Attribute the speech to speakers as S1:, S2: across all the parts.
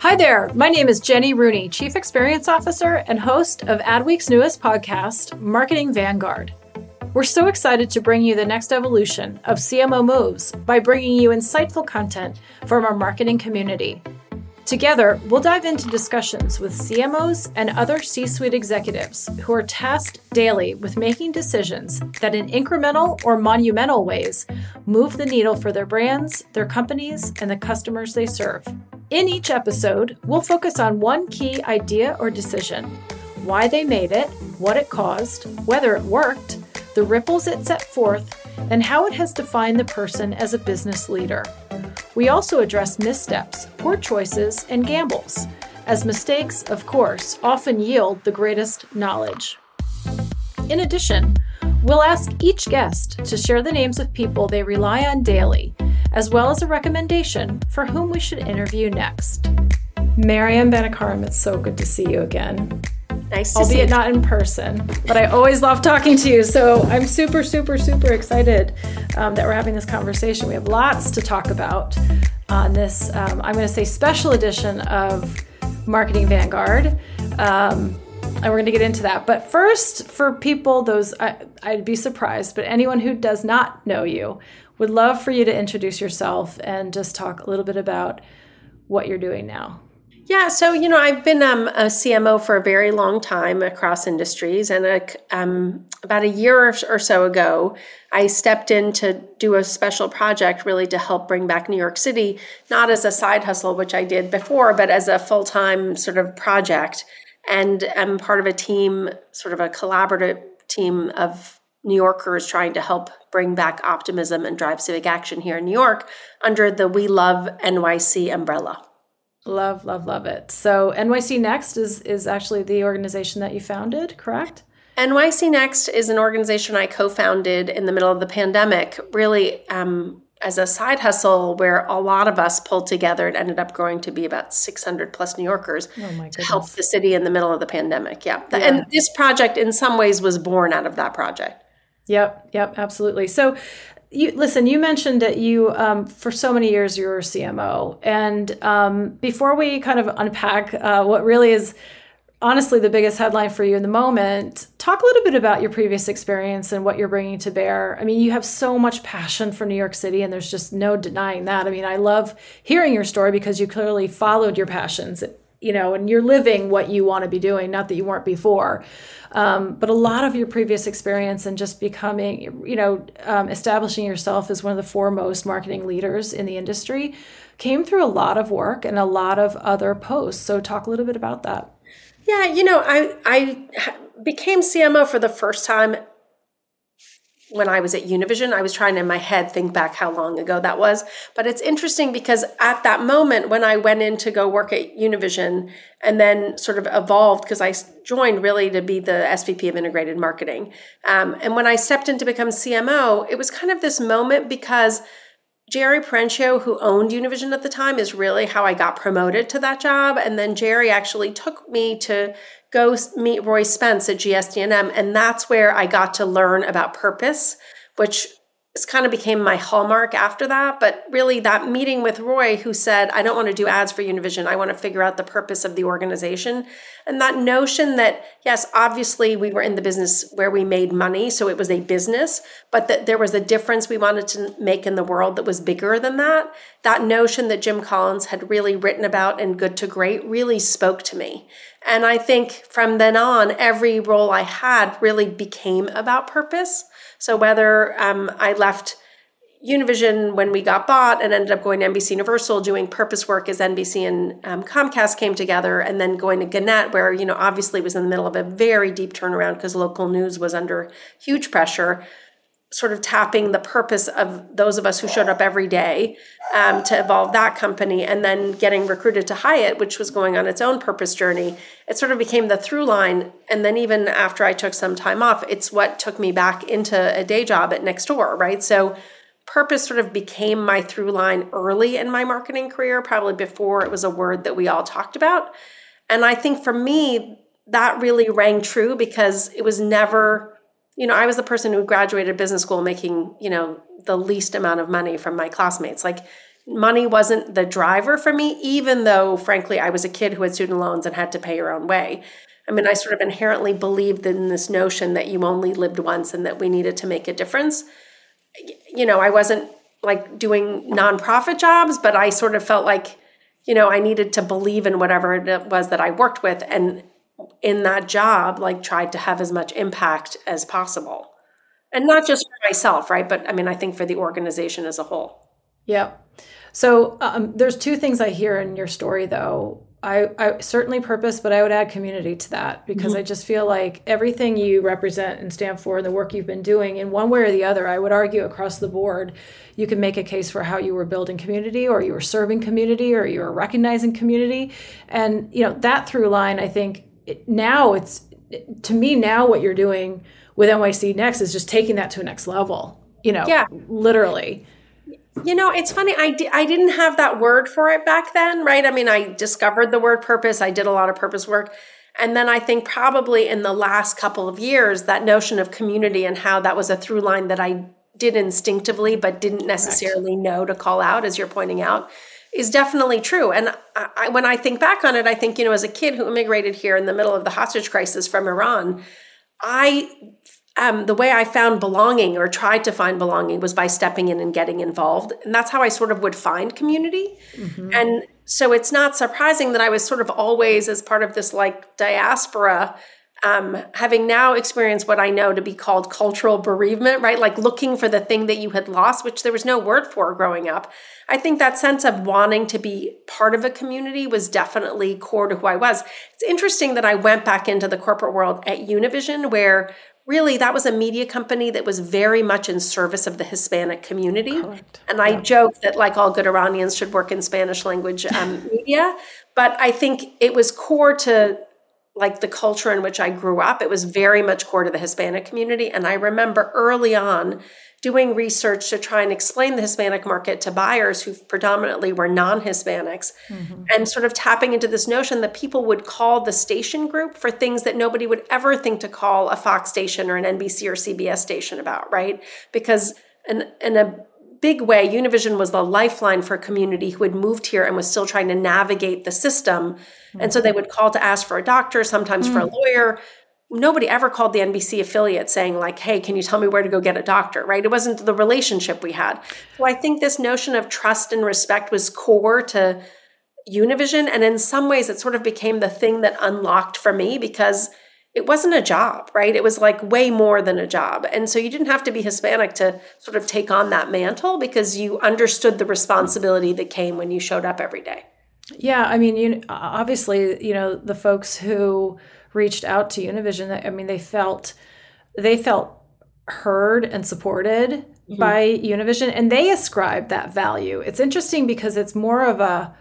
S1: Hi there, my name is Jenny Rooney, Chief Experience Officer and host of Adweek's newest podcast, Marketing Vanguard. We're so excited to bring you the next evolution of CMO moves by bringing you insightful content from our marketing community. Together, we'll dive into discussions with CMOs and other C suite executives who are tasked daily with making decisions that, in incremental or monumental ways, move the needle for their brands, their companies, and the customers they serve. In each episode, we'll focus on one key idea or decision why they made it, what it caused, whether it worked, the ripples it set forth, and how it has defined the person as a business leader. We also address missteps, poor choices, and gambles, as mistakes, of course, often yield the greatest knowledge. In addition, we'll ask each guest to share the names of people they rely on daily, as well as a recommendation for whom we should interview next. Maryam Banikarim, it's so good to see you again.
S2: Nice to
S1: Albeit not in person, but I always love talking to you. So I'm super, super, super excited um, that we're having this conversation. We have lots to talk about on this, um, I'm going to say, special edition of Marketing Vanguard. Um, and we're going to get into that. But first, for people, those I, I'd be surprised, but anyone who does not know you, would love for you to introduce yourself and just talk a little bit about what you're doing now.
S2: Yeah, so you know, I've been um, a CMO for a very long time across industries, and a, um, about a year or so ago, I stepped in to do a special project, really to help bring back New York City, not as a side hustle, which I did before, but as a full time sort of project. And I'm part of a team, sort of a collaborative team of New Yorkers trying to help bring back optimism and drive civic action here in New York under the We Love NYC umbrella.
S1: Love, love, love it. So NYC Next is is actually the organization that you founded, correct?
S2: NYC Next is an organization I co-founded in the middle of the pandemic, really um, as a side hustle where a lot of us pulled together. It ended up growing to be about 600 plus New Yorkers
S1: oh
S2: to help the city in the middle of the pandemic. Yeah. yeah. And this project, in some ways, was born out of that project.
S1: Yep, yep, absolutely. So you listen you mentioned that you um, for so many years you were a cmo and um, before we kind of unpack uh, what really is honestly the biggest headline for you in the moment talk a little bit about your previous experience and what you're bringing to bear. I mean you have so much passion for new york city and there's just no denying that. I mean i love hearing your story because you clearly followed your passions you know and you're living what you want to be doing not that you weren't before um, but a lot of your previous experience and just becoming, you know, um, establishing yourself as one of the foremost marketing leaders in the industry came through a lot of work and a lot of other posts. So, talk a little bit about that.
S2: Yeah, you know, I I became CMO for the first time when I was at Univision. I was trying in my head think back how long ago that was. But it's interesting because at that moment when I went in to go work at Univision and then sort of evolved because I joined really to be the SVP of integrated marketing. Um, and when I stepped in to become CMO, it was kind of this moment because Jerry Perenchio, who owned Univision at the time, is really how I got promoted to that job. And then Jerry actually took me to go meet Roy Spence at GSD&M, that's where I got to learn about purpose, which kind of became my hallmark after that. But really, that meeting with Roy, who said, I don't want to do ads for Univision, I want to figure out the purpose of the organization. And that notion that, yes, obviously we were in the business where we made money, so it was a business, but that there was a difference we wanted to make in the world that was bigger than that. That notion that Jim Collins had really written about in Good to Great really spoke to me. And I think from then on, every role I had really became about purpose. So whether um, I left Univision when we got bought and ended up going to NBC Universal doing purpose work as NBC and um, Comcast came together, and then going to Gannett, where you know obviously was in the middle of a very deep turnaround because local news was under huge pressure sort of tapping the purpose of those of us who showed up every day um, to evolve that company and then getting recruited to Hyatt, which was going on its own purpose journey. It sort of became the through line. And then even after I took some time off, it's what took me back into a day job at Nextdoor, right? So purpose sort of became my through line early in my marketing career, probably before it was a word that we all talked about. And I think for me, that really rang true because it was never you know, I was the person who graduated business school making, you know, the least amount of money from my classmates. Like money wasn't the driver for me, even though, frankly, I was a kid who had student loans and had to pay your own way. I mean, I sort of inherently believed in this notion that you only lived once and that we needed to make a difference. You know, I wasn't like doing nonprofit jobs, but I sort of felt like, you know, I needed to believe in whatever it was that I worked with. And in that job like tried to have as much impact as possible. And not just for myself right? But i mean i think for the organization as a whole.
S1: Yeah so um, there's two things i hear in your story though. I, I certainly purpose but i would add community to that because mm-hmm. i just feel like everything you represent and stand for and the work you've been doing in one way or the other i would argue across the board you can make a case for how you were building community or you were serving community or you were recognizing community. And you know that through line i think now it's to me now what you're doing with NYC Next is just taking that to a next level. You know, yeah. literally.
S2: You know, it's funny. I, di- I didn't have that word for it back then, right? I mean, I discovered the word purpose. I did a lot of purpose work. And then I think probably in the last couple of years, that notion of community and how that was a through line that I did instinctively, but didn't necessarily Correct. know to call out, as you're pointing out is definitely true. And I, when I think back on it, I think, you know, as a kid who immigrated here in the middle of the hostage crisis from Iran, I, um, the way I found belonging or tried to find belonging was by stepping in and getting involved. And that's how I sort of would find community. Mm-hmm. And so it's not surprising that I was sort of always, as part of this like diaspora, um, having now experienced what I know to be called cultural bereavement, right? Like looking for the thing that you had lost, which there was no word for growing up. I think that sense of wanting to be part of a community was definitely core to who I was. It's interesting that I went back into the corporate world at Univision, where really that was a media company that was very much in service of the Hispanic community. Correct. And I yeah. joke that, like all good Iranians, should work in Spanish language um, media. But I think it was core to like the culture in which I grew up. It was very much core to the Hispanic community. And I remember early on doing research to try and explain the Hispanic market to buyers who predominantly were non Hispanics mm-hmm. and sort of tapping into this notion that people would call the station group for things that nobody would ever think to call a Fox station or an NBC or CBS station about, right? Because in, in a big way, Univision was the lifeline for a community who had moved here and was still trying to navigate the system. Mm-hmm. And so they would call to ask for a doctor, sometimes mm-hmm. for a mm. lawyer, nobody ever called the NBC affiliate saying like, "Hey, can you tell me where to go get a doctor?" Right? It wasn't the relationship we had. So I think this notion of trust and respect was core to Univision, and in some ways, it sort of became the thing that unlocked for me because it wasn't a job, right? It was like way more than a job. And so you didn't have to be Hispanic to sort of take on that mantle because you understood the responsibility that came when you showed up every day.
S1: Yeah, I mean, you obviously, you know, the folks who reached out to Univision, I mean, they felt they felt heard and supported mm-hmm. by Univision, and they ascribed that value. It's interesting because it's more of a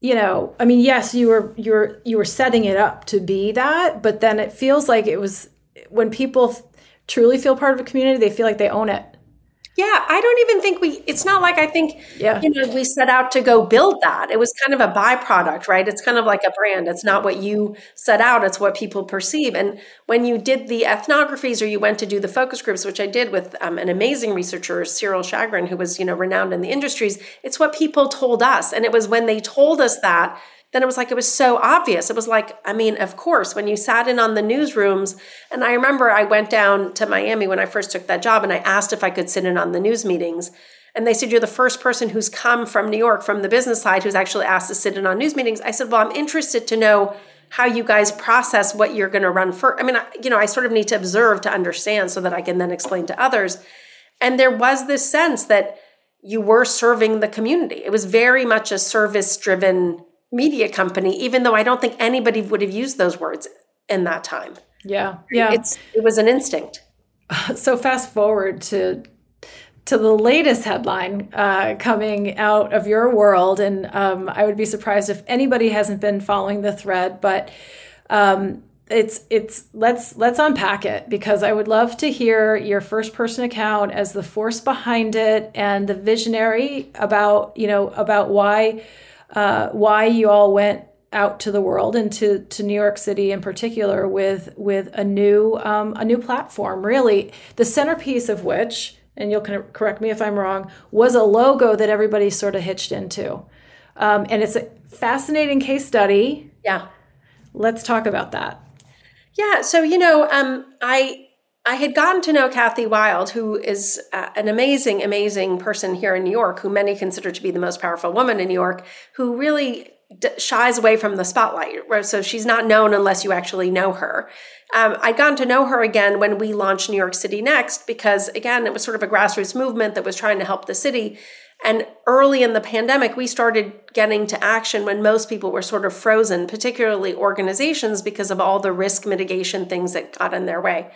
S1: you know i mean yes you were you were you were setting it up to be that but then it feels like it was when people truly feel part of a community they feel like they own it
S2: Yeah, I don't even think we, it's not like I think,
S1: Yeah.
S2: you know, we set out to go build that. It was kind of a byproduct, right? It's kind of like a brand. It's not what you set out, it's what people perceive. And when you did the ethnographies or you went to do the focus groups, which I did with um, an amazing researcher, Cyril Chagrin, who was, you know, renowned in the industries, it's what people told us. And it was when they told us that then it was like it was so obvious. It was like, I mean, of course, when you sat in on the newsrooms, and I remember I went down to Miami when I first took that job and I asked if I could sit in on the news meetings. And they said, You're the first person who's come from New York from the business side who's actually asked to sit in on news meetings. I said, Well, I'm interested to know how you guys process what you're going to run for. I mean, I, you know, I sort of need to observe to understand so that I can then explain to others. And there was this sense that you were serving the community. It was very much a service driven media company, even though I don't think anybody would have used those words in that time.
S1: Yeah. Yeah.
S2: It's it was an instinct.
S1: so fast forward to to the latest headline uh, coming out of your world, and um, I would be surprised if anybody hasn't been following the thread. But um, it's it's let's let's unpack it because I would love to hear your first person account as the force behind it and the visionary about you know about why uh, why you all went out to the world and to, to New York City in particular with with a new um, a new platform. Really, the centerpiece of which, and you'll correct me if I'm wrong, was a logo that everybody sort of hitched into, um, and it's a fascinating case study.
S2: Yeah,
S1: let's talk about that.
S2: Yeah, so you know, um, I I had gotten to know Kathy Wylde, who is uh, an amazing, amazing person here in New York, who many consider to be the most powerful woman in New York, who really d- shies away from the spotlight. So she's not known unless you actually know her. Um, I'd gotten to know her again when we launched New York City Next, because again, it was sort of a grassroots movement that was trying to help the city. And early in the pandemic, we started getting to action when most people were sort of frozen, particularly organizations, because of all the risk mitigation things that got in their way.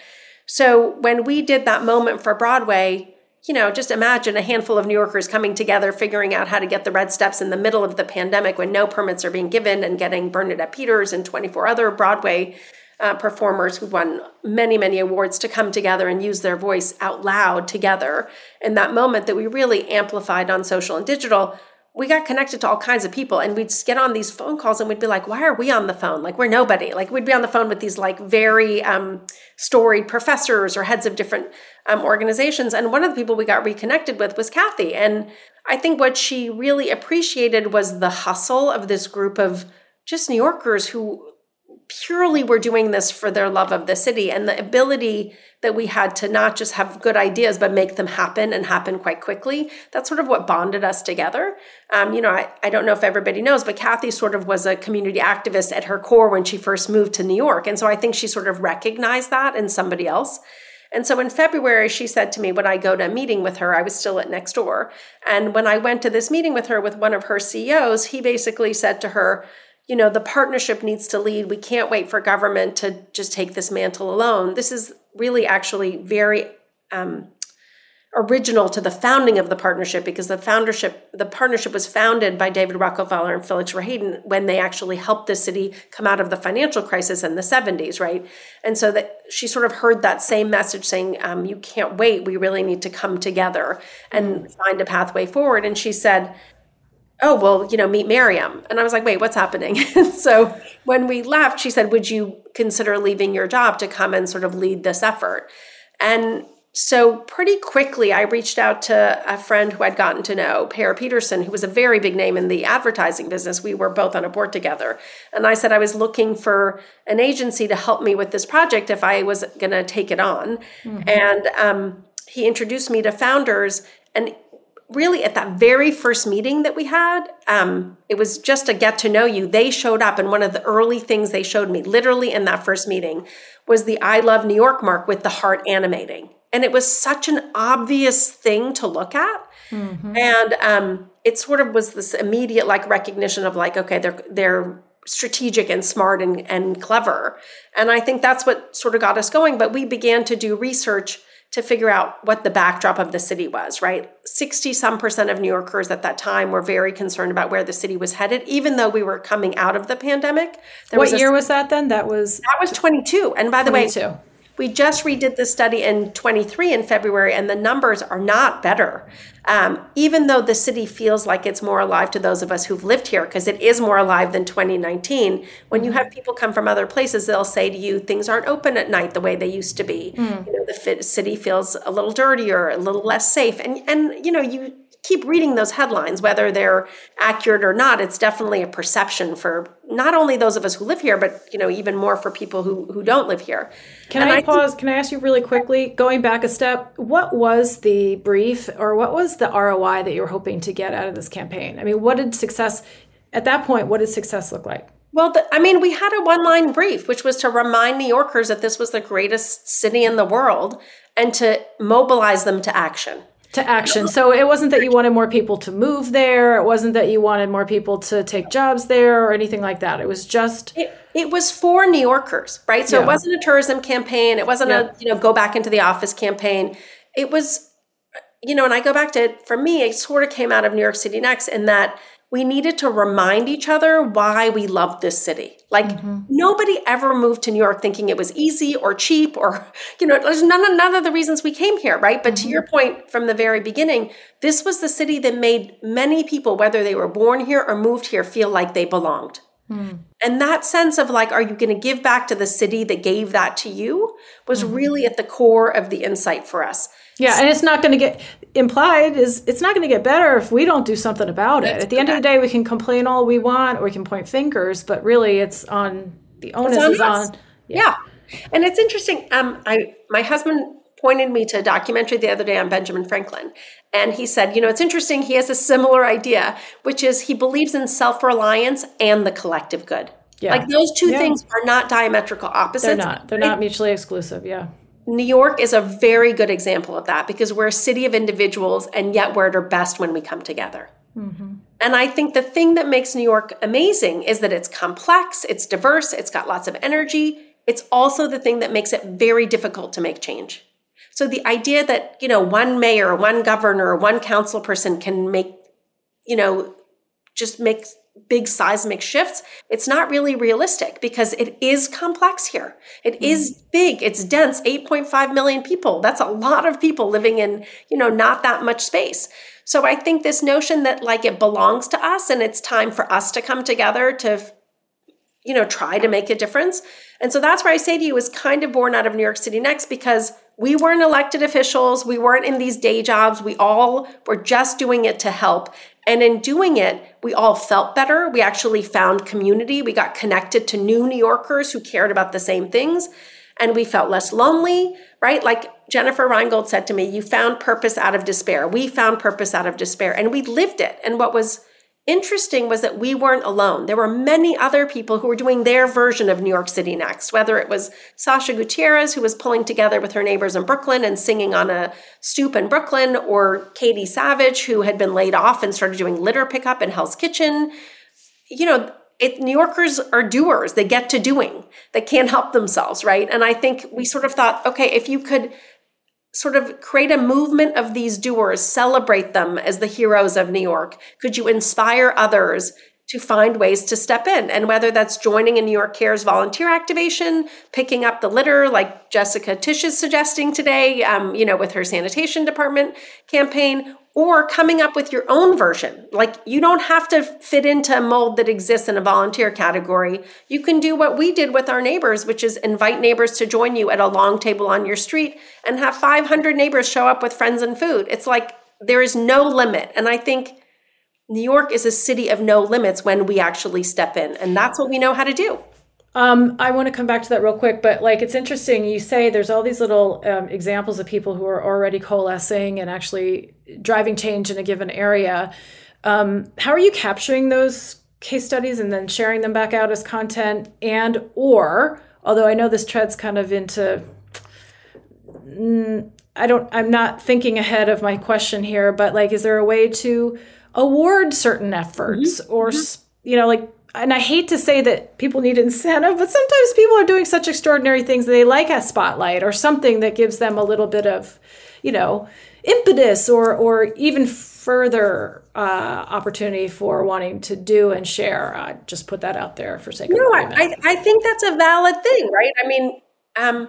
S2: So when we did that moment for Broadway, you know, just imagine a handful of New Yorkers coming together, figuring out how to get the red steps in the middle of the pandemic when no permits are being given and getting Bernadette Peters and 24 other Broadway uh, performers who won many, many awards to come together and use their voice out loud together. In that moment that we really amplified on social and digital, we got connected to all kinds of people and we'd get on these phone calls and we'd be like why are we on the phone? Like we're nobody. Like we'd be on the phone with these like very um, storied professors or heads of different um, organizations and one of the people we got reconnected with was kathy and i think what she really appreciated was the hustle of this group of just new yorkers who purely we were doing this for their love of the city and the ability that we had to not just have good ideas but make them happen and happen quite quickly. That's sort of what bonded us together. Um, you know I, I don't know if everybody knows but kathy sort of was a community activist at her core when she first moved to new york. And so i think she sort of recognized that in somebody else. And so in February, she said to me when I go to a meeting with her, I was still at Nextdoor. And when I went to this meeting with her with one of her CEOs, he basically said to her, you know, the partnership needs to lead. We can't wait for government to just take this mantle alone. This is really actually very um, original to the founding of the partnership because the foundership, the partnership was founded by David Rockefeller and Felix Rohatyn when they actually helped the city come out of the financial crisis in the 70s, right? And so that she sort of heard that same message saying, um, you can't wait. We really need to come together and find a pathway forward. And she said, oh, well, you know, meet Maryam. And I was like, wait, what's happening? so when we left, she said, would you consider leaving your job to come and sort of lead this effort? And so pretty quickly, I reached out to a friend who I'd gotten to know, Per Peterson, who was a very big name in the advertising business. We were both on a board together. And I said I was looking for an agency to help me with this project if I was going to take it on. Mm-hmm. And um, he introduced me to founders. And really at that very first meeting that we had um, it was just a get to know you. They showed up and one of the early things they showed me literally in that first meeting was the i love new york mark with the heart animating. And it was such an obvious thing to look at. Mm-hmm. and um, it sort of was this immediate like recognition of like okay they're they're strategic and smart and, and clever. And i think that's what sort of got us going. But we began to do research to figure out what the backdrop of the city was, right? 60 some percent of New Yorkers at that time were very concerned about where the city was headed, even though we were coming out of the pandemic.
S1: what was a, year was that then? That was
S2: That was 22. And by the 22. way, we just redid the study in 23 in February, and the numbers are not better. Um, even though the city feels like it's more alive to those of us who've lived here, because it is more alive than 2019. When you have people come from other places, they'll say to you, things aren't open at night the way they used to be. Mm. You know, the city feels a little dirtier, a little less safe, and and you know, you keep reading those headlines, whether they're accurate or not. It's definitely a perception for not only those of us who live here, but you know, even more for people who who don't live here.
S1: Can I, I, pause? can I ask you really quickly, going back a step? What was the brief, or what was the ROI that you were hoping to get out of this campaign? I mean, what did success at that point? What did success look like?
S2: Well, the, I mean, we had a one line brief, which was to remind New Yorkers that this was the greatest city in the world and to mobilize them to action
S1: to action. So it wasn't that you wanted more people to move there. It wasn't that you wanted more people to take jobs there or anything like that. It was just
S2: it, it was for New Yorkers, right? So yeah. it wasn't a tourism campaign. It wasn't yeah. a you know go back into the office campaign. It was you know, and I go back to for me, it sort of came out of New York City Next in that we needed to remind each other why we loved this city. Like mm-hmm. nobody ever moved to New York thinking it was easy or cheap or, you know, there's none of, none of the reasons we came here, right? But mm-hmm. to your point from the very beginning, this was the city that made many people, whether they were born here or moved here, feel like they belonged. Mm. And that sense of like, are you going to give back to the city that gave that to you was mm-hmm. really at the core of the insight for us.
S1: Yeah, and it's not going to get implied is it's not going to get better if we don't do something about it. At the end of the day, we can complain all we want or we can point fingers, but really it's on the onus on is us. on.
S2: Yeah. yeah. And it's interesting. Um, I my husband pointed me to a documentary the other day on Benjamin Franklin. And he said, you know, it's interesting. He has a similar idea, which is he believes in self reliance and the collective good. Yeah. Like those two yeah. things are not diametrical opposites.
S1: They're not. They're not mutually exclusive. Yeah.
S2: New York is a very good example of that because we're a city of individuals and yet we're at our best when we come together. Mm-hmm. And I think the thing that makes New York amazing is that it's complex, it's diverse, it's got lots of energy. It's also the thing that makes it very difficult to make change. So the idea that, you know, one mayor, one governor, one council person can make, you know, just make big seismic shifts, it's not really realistic because it is complex here. It mm. is big, it's dense, 8.5 million people. That's a lot of people living in, you know, not that much space. So I think this notion that like it belongs to us and it's time for us to come together to you know, try to make a difference. And so that's why I say to you is kind of born out of New York City Next because we weren't elected officials, we weren't in these day jobs, we all were just doing it to help. And in doing it, we all felt better. We actually found community. We got connected to new New Yorkers who cared about the same things. And we felt less lonely, right? Like Jennifer Reingold said to me, you found purpose out of despair. We found purpose out of despair and we lived it. And what was interesting was that we weren't alone. There were many other people who were doing their version of New York City Next, whether it was Sasha Gutierrez, who was pulling together with her neighbors in Brooklyn and singing on a stoop in Brooklyn, or Katie Savage, who had been laid off and started doing litter pickup in Hell's Kitchen. You know, it, New Yorkers are doers. They get to doing. They can't help themselves, right? And I think we sort of thought, okay, if you could sort of create a movement of these doers, celebrate them as the heroes of New York? Could you inspire others to find ways to step in? And whether that's joining a New York Cares volunteer activation, picking up the litter like Jessica Tisch is suggesting today, um, you know, with her sanitation department campaign, or coming up with your own version. Like you don't have to fit into a mold that exists in a volunteer category. You can do what we did with our neighbors, which is invite neighbors to join you at a long table on your street and have 500 neighbors show up with friends and food. It's like there is no limit. And I think New York is a city of no limits when we actually step in. And that's what we know how to do.
S1: Um, I want to come back to that real quick, but like it's interesting. You say there's all these little um, examples of people who are already coalescing and actually driving change in a given area. Um, how are you capturing those case studies and then sharing them back out as content? And or although I know this treads kind of into, mm, I don't. I'm not thinking ahead of my question here, but like, is there a way to award certain efforts mm-hmm. or mm-hmm. you know like and I hate to say that people need incentive, but sometimes people are doing such extraordinary things that they like a spotlight or something that gives them a little bit of, you know, impetus or or even further uh, opportunity for wanting to do and share. I just put that out there for sake
S2: no,
S1: of
S2: argument. I, I think that's a valid thing, right? I mean, um,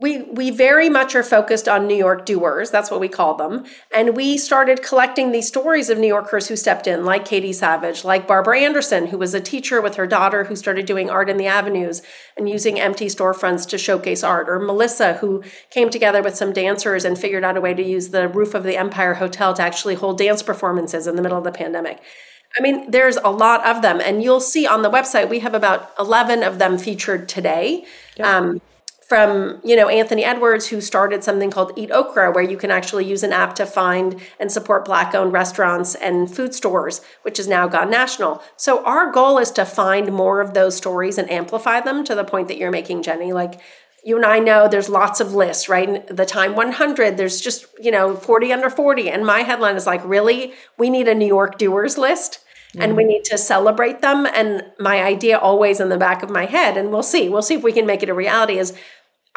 S2: we we very much are focused on New York doers. That's what we call them. And we started collecting these stories of New Yorkers who stepped in, like Katie Savage, like Barbara Anderson, who was a teacher with her daughter who started doing art in the avenues and using empty storefronts to showcase art, or Melissa, who came together with some dancers and figured out a way to use the roof of the Empire Hotel to actually hold dance performances in the middle of the pandemic. I mean, there's a lot of them, and you'll see on the website we have about 11 of them featured today. Um, from you know Anthony Edwards who started something called Eat Okra where you can actually use an app to find and support black owned restaurants and food stores which has now gone national. So our goal is to find more of those stories and amplify them to the point that you're making Jenny like you and I know there's lots of lists, right? The time 100, there's just, you know, 40 under 40. And my headline is like, really? We need a New York doers list and we need to celebrate them. And my idea always in the back of my head, and we'll see, we'll see if we can make it a reality, is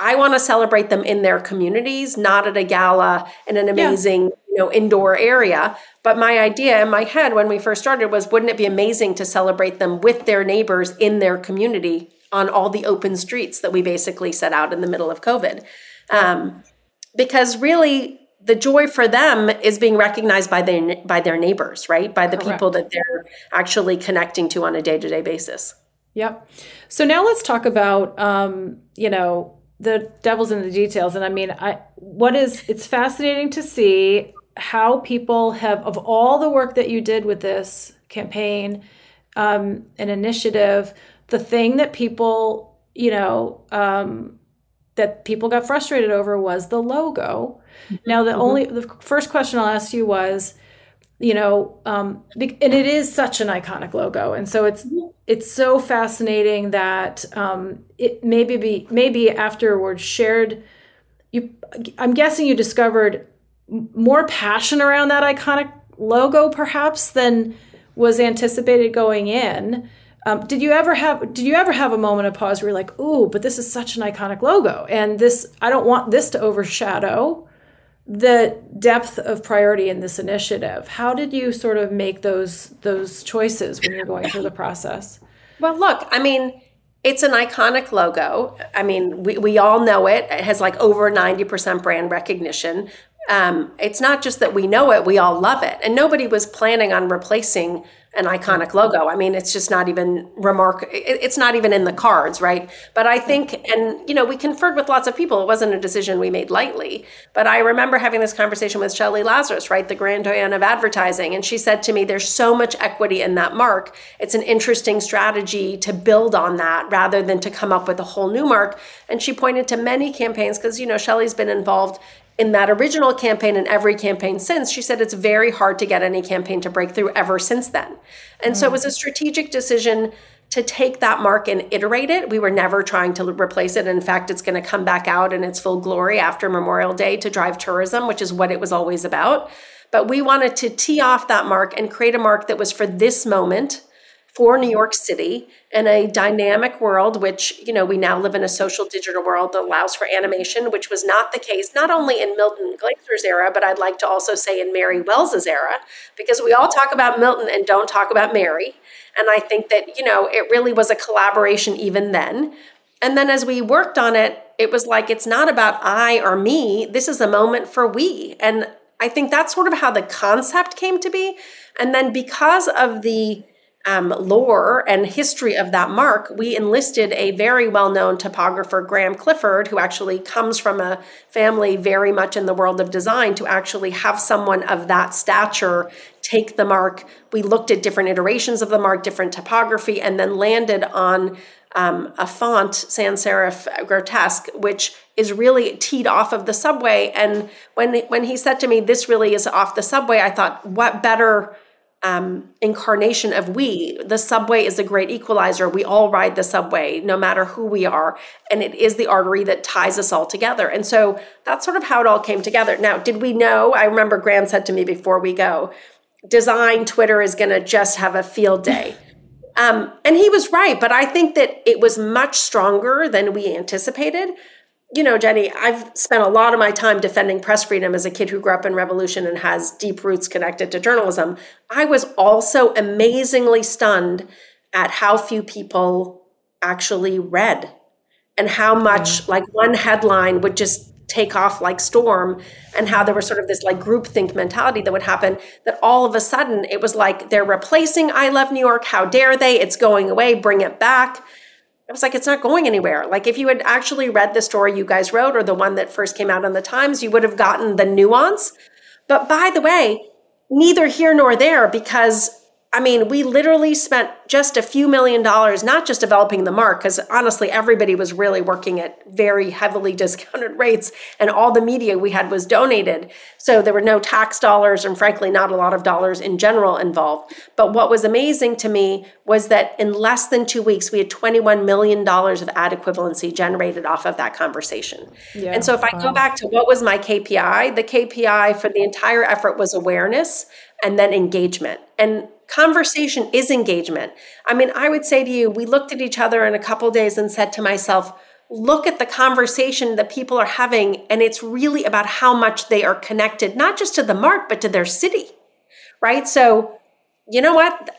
S2: I want to celebrate them in their communities, not at a gala in an amazing, yeah. you know, indoor area. But my idea in my head when we first started was wouldn't it be amazing to celebrate them with their neighbors in their community on all the open streets that we basically set out in the middle of COVID? Um, because really, the joy for them is being recognized by their by their neighbors, right? By the Correct. people that they're actually connecting to on a day to day basis.
S1: Yep. So now let's talk about um, you know the devil's in the details, and I mean, I what is it's fascinating to see how people have of all the work that you did with this campaign, um, an initiative, the thing that people you know um, that people got frustrated over was the logo. Mm-hmm. Now, the mm-hmm. only the first question I'll ask you was, you know, um, and it is such an iconic logo, and so it's it's so fascinating that um, it maybe be maybe afterwards shared. You, I'm guessing you discovered more passion around that iconic logo, perhaps than was anticipated going in. Um, did you ever have did you ever have a moment of pause where you're like, "Ooh, but this is such an iconic logo, and this I don't want this to overshadow the depth of priority in this initiative." How did you sort of make those those choices when you're going through the process?
S2: Well, look, I mean, it's an iconic logo. I mean, we, we all know it. It has like over 90% brand recognition. Um, it's not just that we know it, we all love it. And nobody was planning on replacing an iconic logo. I mean, it's just not even remark. It's not even in the cards, right? But I think, and you know, we conferred with lots of people. It wasn't a decision we made lightly. But I remember having this conversation with Shelly Lazarus, right, the grand doyen of advertising, and she said to me, "There's so much equity in that mark. It's an interesting strategy to build on that rather than to come up with a whole new mark." And she pointed to many campaigns because you know Shelley's been involved in that original campaign and every campaign since, she said it's very hard to get any campaign to break through ever since then. And mm. so it was a strategic decision to take that mark and iterate it. We were never trying to replace it. In fact, it's going to come back out in its full glory after Memorial Day to drive tourism, which is what it was always about. But we wanted to tee off that mark and create a mark that was for this moment for New York City in a dynamic world, which, you know, we now live in a social digital world that allows for animation, which was not the case, not only in Milton Glaser's era, but I'd like to also say in Mary Wells's era, because we all talk about Milton and don't talk about Mary. And I think that, you know, it really was a collaboration even then. And then as we worked on it, it was like, it's not about I or me. This is a moment for we. And I think that's sort of how the concept came to be. And then because of the um, lore and history of that mark, we enlisted a very well known typographer, Graham Clifford, who actually comes from a family very much in the world of design, to actually have someone of that stature take the mark. We looked at different iterations of the mark, different typography, and then landed on um, a font, sans serif grotesque, which is really teed off of the subway. And when when he said to me, "This really is off the subway," I thought, "What better?" Um, incarnation of we. The subway is a great equalizer. We all ride the subway, no matter who we are. And it is the artery that ties us all together. And so that's sort of how it all came together. Now, did we know? I remember Graham said to me before we go, design Twitter is going to just have a field day. Um, and he was right, but I think that it was much stronger than we anticipated you know, Jenny, I've spent a lot of my time defending press freedom as a kid who grew up in revolution and has deep roots connected to journalism. I was also amazingly stunned at how few people actually read and how much like one headline would just take off like storm and how there was sort of this like groupthink mentality that would happen that all of a sudden it was like they're replacing I love New York. How dare they? It's going away. Bring it back I was like it's not going anywhere. Like if you had actually read the story you guys wrote or the one that first came out on the Times you would have gotten the nuance. But by the way neither here nor there because I mean, we literally spent just a few million dollars, not just developing the mark, because honestly, everybody was really working at very heavily discounted rates, and all the media we had was donated. So there were no tax dollars, and frankly, not a lot of dollars in general involved. But what was amazing to me was that in less than two weeks, we had $21 million of ad equivalency generated off of that conversation. Yeah, and so if I go back to what was my KPI, the KPI for the entire effort was awareness and then engagement. And Conversation is engagement. I mean, I would say to you, we looked at each other in a couple days and said to myself, look at the conversation that people are having, and it's really about how much they are connected, not just to the mark, but to their city, right? So, you know what?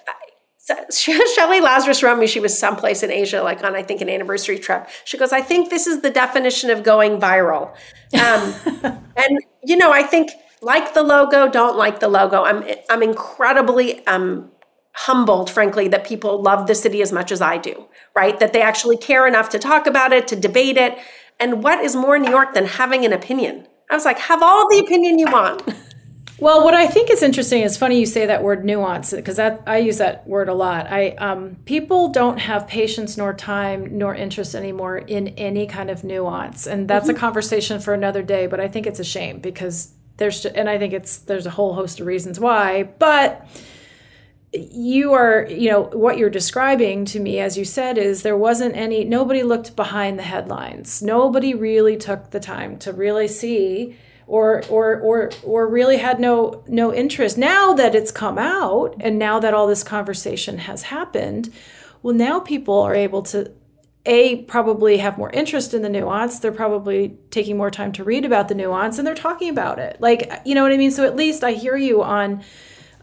S2: Shelly Lazarus wrote me, she was someplace in Asia, like on, I think, an anniversary trip. She goes, I think this is the definition of going viral. Um, and, you know, I think like the logo, don't like the logo. I'm I'm incredibly um, humbled, frankly, that people love the city as much as I do. Right? That they actually care enough to talk about it, to debate it. And what is more New York than having an opinion? I was like, have all the opinion you want.
S1: Well, what I think is interesting is funny you say that word nuance because that I use that word a lot. I um, people don't have patience nor time nor interest anymore in any kind of nuance, and that's mm-hmm. a conversation for another day. But I think it's a shame because there's and I think it's there's a whole host of reasons why, but you are you know what you're describing to me as you said is there wasn't any nobody looked behind the headlines. Nobody really took the time to really see or or or or really had no no interest. Now that it's come out and now that all this conversation has happened well now people are able to a probably have more interest in the nuance. They're probably taking more time to read about the nuance and they're talking about it. Like you know what i mean? So at least i hear you on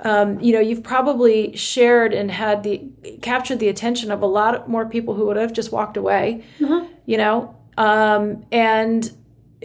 S1: um, you know you've probably shared and had the captured the attention of a lot more people who would have just walked away mm-hmm. you know? Um, and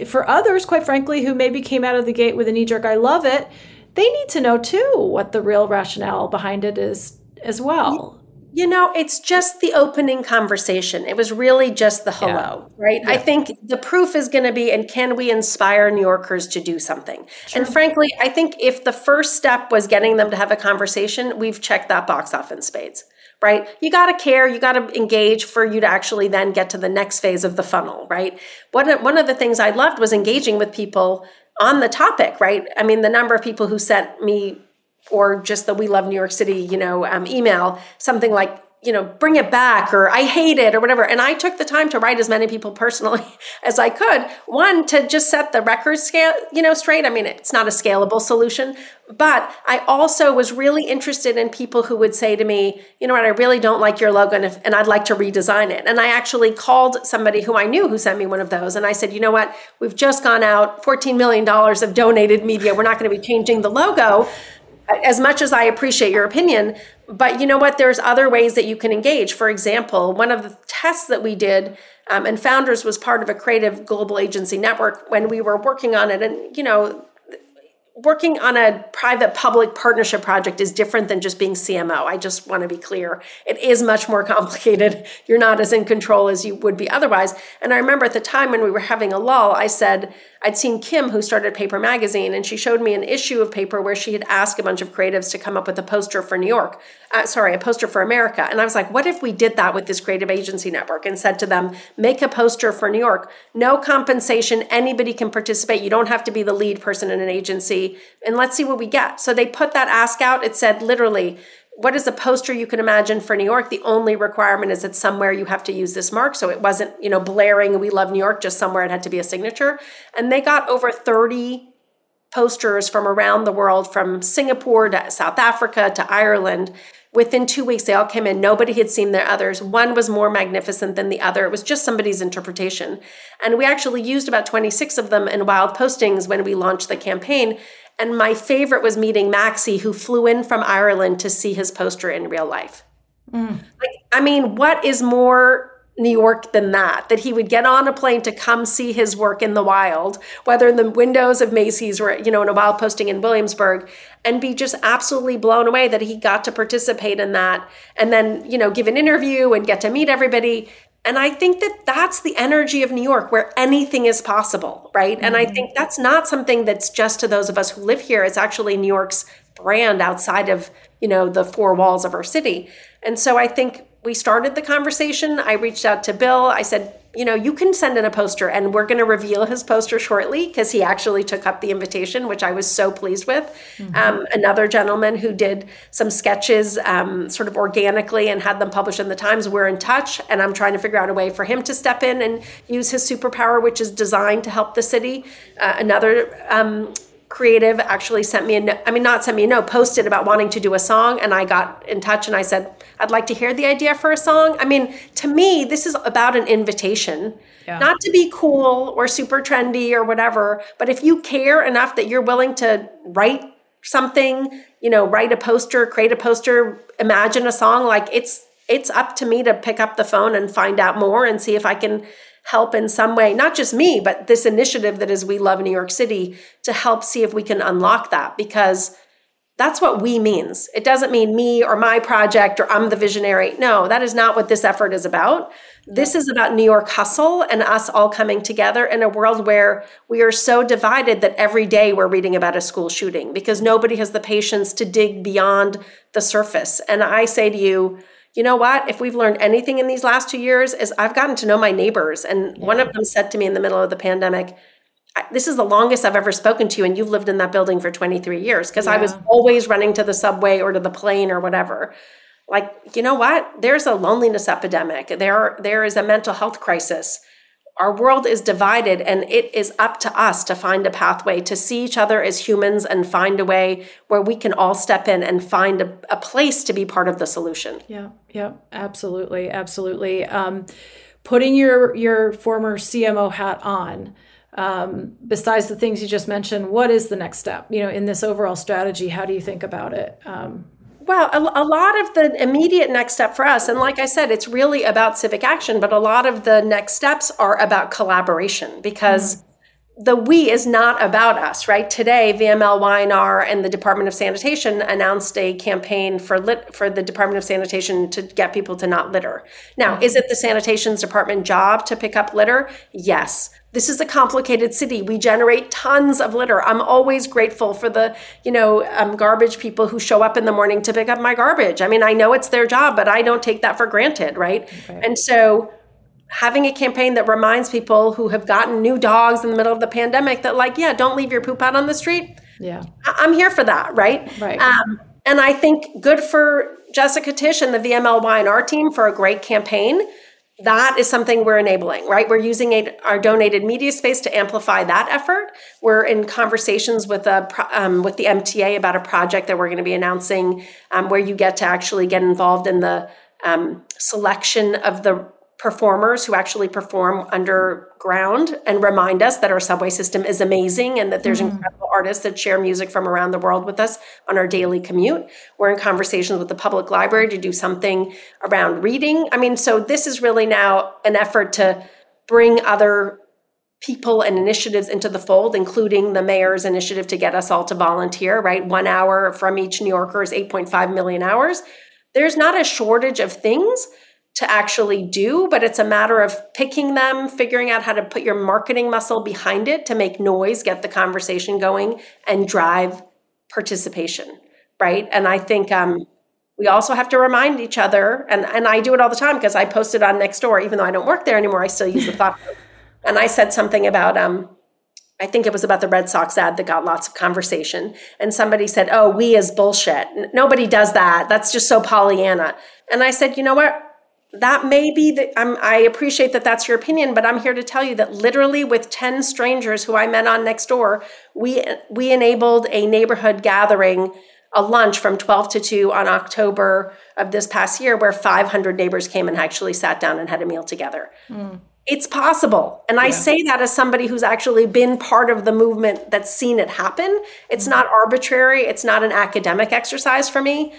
S1: for others quite frankly who maybe came out of the gate with a knee-jerk i love it they need to know too what the real rationale behind it is as well
S2: you know, it's just the opening conversation. It was really just the hello, yeah. right? Yeah. I think the proof is going to be, and can we inspire New Yorkers to do something? And frankly, I think if the first step was getting them to have a conversation, we've checked that box off in spades, right? You got to care, you got to engage for you to actually then get to the next phase of the funnel, right? One, one of the things I loved was engaging with people on the topic, right? I mean, the number of people who sent me or just the we love new york city you know um, email something like you know bring it back or i hate it or whatever. And i took the time to write as many people personally as i could. One to just set the record scale you know straight. I mean it's not a scalable solution but i also was really interested in people who would say to me you know what? I really don't like your logo and, if, and i'd like to redesign it. And i actually called somebody who i knew who sent me one of those and i said you know what? We've just gone out $14 million of donated media. We're not going to be changing the logo as much as I appreciate your opinion, but you know what? There's other ways that you can engage. For example, one of the tests that we did, um, and Founders was part of a creative global agency network when we were working on it. And, you know, working on a private public partnership project is different than just being CMO. I just want to be clear. It is much more complicated. You're not as in control as you would be otherwise. And I remember at the time when we were having a lull, I said, I'd seen Kim, who started Paper Magazine, and she showed me an issue of Paper where she had asked a bunch of creatives to come up with a poster for New York. Uh, sorry, a poster for America. And I was like, what if we did that with this creative agency network and said to them, make a poster for New York? No compensation. Anybody can participate. You don't have to be the lead person in an agency. And let's see what we get. So they put that ask out. It said literally, what is a poster you can imagine for New York? The only requirement is that somewhere you have to use this mark. So it wasn't, you know, blaring, we love New York, just somewhere it had to be a signature. And they got over 30 posters from around the world, from Singapore to South Africa to Ireland. Within two weeks, they all came in. Nobody had seen their others. One was more magnificent than the other. It was just somebody's interpretation. And we actually used about 26 of them in wild postings when we launched the campaign. And my favorite was meeting Maxi, who flew in from Ireland to see his poster in real life. Mm. Like, I mean, what is more New York than that, that he would get on a plane to come see his work in the wild, whether in the windows of Macy's or, you know, in a wild posting in Williamsburg, and be just absolutely blown away that he got to participate in that and then, you know, give an interview and get to meet everybody. And I think that that's the energy of New York where anything is possible, right? Mm-hmm. And I think that's not something that's just to those of us who live here. It's actually New York's brand outside of, you know, the four walls of our city. And so I think we started the conversation. I reached out to Bill. I said, you know, you can send in a poster, and we're going to reveal his poster shortly because he actually took up the invitation, which I was so pleased with. Mm-hmm. Um, another gentleman who did some sketches um, sort of organically and had them published in the Times, we're in touch, and I'm trying to figure out a way for him to step in and use his superpower, which is designed to help the city. Uh, another um, creative actually sent me a no- I mean not sent me a note, posted about wanting to do a song and I got in touch and I said I'd like to hear the idea for a song. I mean, to me this is about an invitation. Yeah. Not to be cool or super trendy or whatever, but if you care enough that you're willing to write something, you know, write a poster, create a poster, imagine a song, like it's it's up to me to pick up the phone and find out more and see if I can help in some way, not just me, but this initiative that is We Love New York City to help see if we can unlock that because that's what we means. It doesn't mean me or my project or I'm the visionary. No, that is not what this effort is about. This is about New York hustle and us all coming together in a world where we are so divided that every day we're reading about a school shooting because nobody has the patience to dig beyond the surface. And I say to you, you know what? If we've learned anything in these last two years, is I've gotten to know my neighbors. And yeah. one of them said to me in the middle of the pandemic, this is the longest I've ever spoken to you, and you've lived in that building for 23 years because yeah. I was always running to the subway or to the plane or whatever. Like, you know what? There's a loneliness epidemic. There, there is a mental health crisis our world is divided and it is up to us to find a pathway to see each other as humans and find a way where we can all step in and find a, a place to be part of the solution.
S1: Yeah yeah absolutely absolutely. Um, putting your your former cmo hat on um, besides the things you just mentioned what is the next step? You know in this overall strategy how do you think about it? Um,
S2: well, a, a, lot of the immediate next step for us, and like I said, it's really about civic action, but a lot of the next steps are about collaboration because mm-hmm. the we is not about us, right? Today, VML Y&R and the Department of Sanitation announced a campaign for lit, for the Department of Sanitation to get people to not litter. Now, mm-hmm. is it the sanitation's department job to pick up litter? Yes. This is a complicated city. We generate tons of litter. I'm always grateful for the, you know, um, garbage people who show up in the morning to pick up my garbage. I mean, I know it's their job, but I don't take that for granted, right? And so having a campaign that reminds people who have gotten new dogs in the middle of the pandemic that like, yeah, don't leave your poop out on the street.
S1: Yeah.
S2: I- am here for that, right?
S1: Right.
S2: Um, and I think good for Jessica Tisch and the VML Y&R team for a great campaign that is something we're enabling, right? We're using a, our donated media space to amplify that effort. We're in conversations with a um, with the MTA about a project that we're going to be announcing, um, where you get to actually get involved in the um, selection of the performers who actually perform underground and remind us that our subway system is amazing and that there's mm-hmm. incredible artists that share music from around the world with us on our daily commute. We're in conversations with the public library to do something around reading. I mean, so this is really now an effort to bring other people and initiatives into the fold, including the mayor's initiative to get us all to volunteer, right? One hour from each New Yorker is 8.5 million hours. There's not a shortage of things to actually do, but it's a matter of picking them, figuring out how to put your marketing muscle behind it to make noise, get the conversation going, and drive participation, right? And I think um, we also have to remind each other, and, and I do it all the time because I posted on Nextdoor, even though I don't work there anymore, I still use the thought. and I said something about, um, I think it was about the Red Sox ad that got lots of conversation. And somebody said, Oh, we is bullshit. Nobody does that. That's just so Pollyanna. And I said, You know what? That may be the I'm, i appreciate that that's your opinion but i'm here to tell you that literally with 10 strangers who i met on next door we we enabled a neighborhood gathering a lunch from 12 to 2 on october of this past year where 500 neighbors came and actually sat down and had a meal together mm. it's possible and yeah. i say that as somebody who's actually been part of the movement that's seen it happen it's mm. not arbitrary it's not an academic exercise for me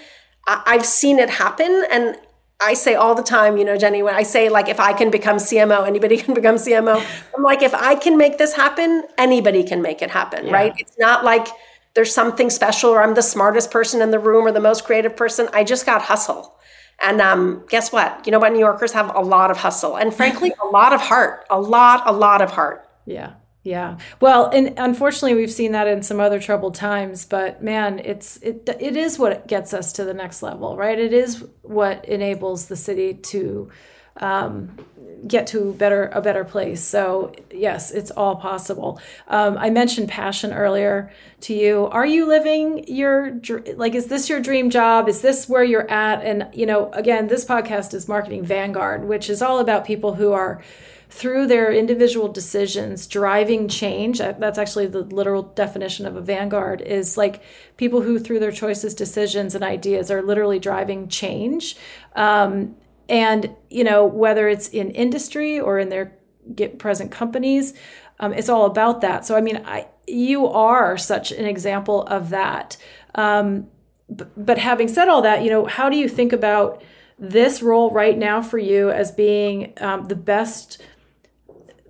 S2: i've seen it happen and I say all the time, you know, Jenny, when I say like if I can become CMO, anybody can become CMO. I'm like, if I can make this happen, anybody can make it happen, yeah. right? It's not like there's something special or I'm the smartest person in the room or the most creative person. I just got hustle. And um, guess what? You know what? New Yorkers have a lot of hustle and frankly, a lot of heart, a lot, a lot of heart.
S1: Yeah. Yeah. Well, and unfortunately, we've seen that in some other troubled times. But man, it's it it is what gets us to the next level, right? It is what enables the city to um, get to better a better place. So yes, it's all possible. Um, I mentioned passion earlier to you. Are you living your like? Is this your dream job? Is this where you're at? And you know, again, this podcast is Marketing Vanguard, which is all about people who are through their individual decisions driving change that's actually the literal definition of a vanguard is like people who through their choices decisions and ideas are literally driving change. Um, and you know whether it's in industry or in their get present companies um, it's all about that. So i mean I, you are such an example of that. Um, but, but having said all that you know how do you think about this role right now for you as being um, the best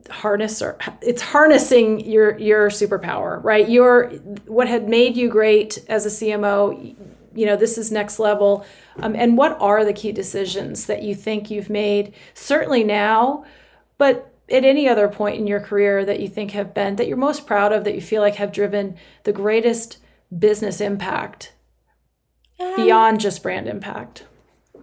S1: harness or it's harnessing your your superpower right? Your what had made you great as a cmo you know this is next level. Um, and what are the key decisions that you think you've made? Certainly now but at any other point in your career that you think have been that you're most proud of that you feel like have driven the greatest business impact um, beyond just brand impact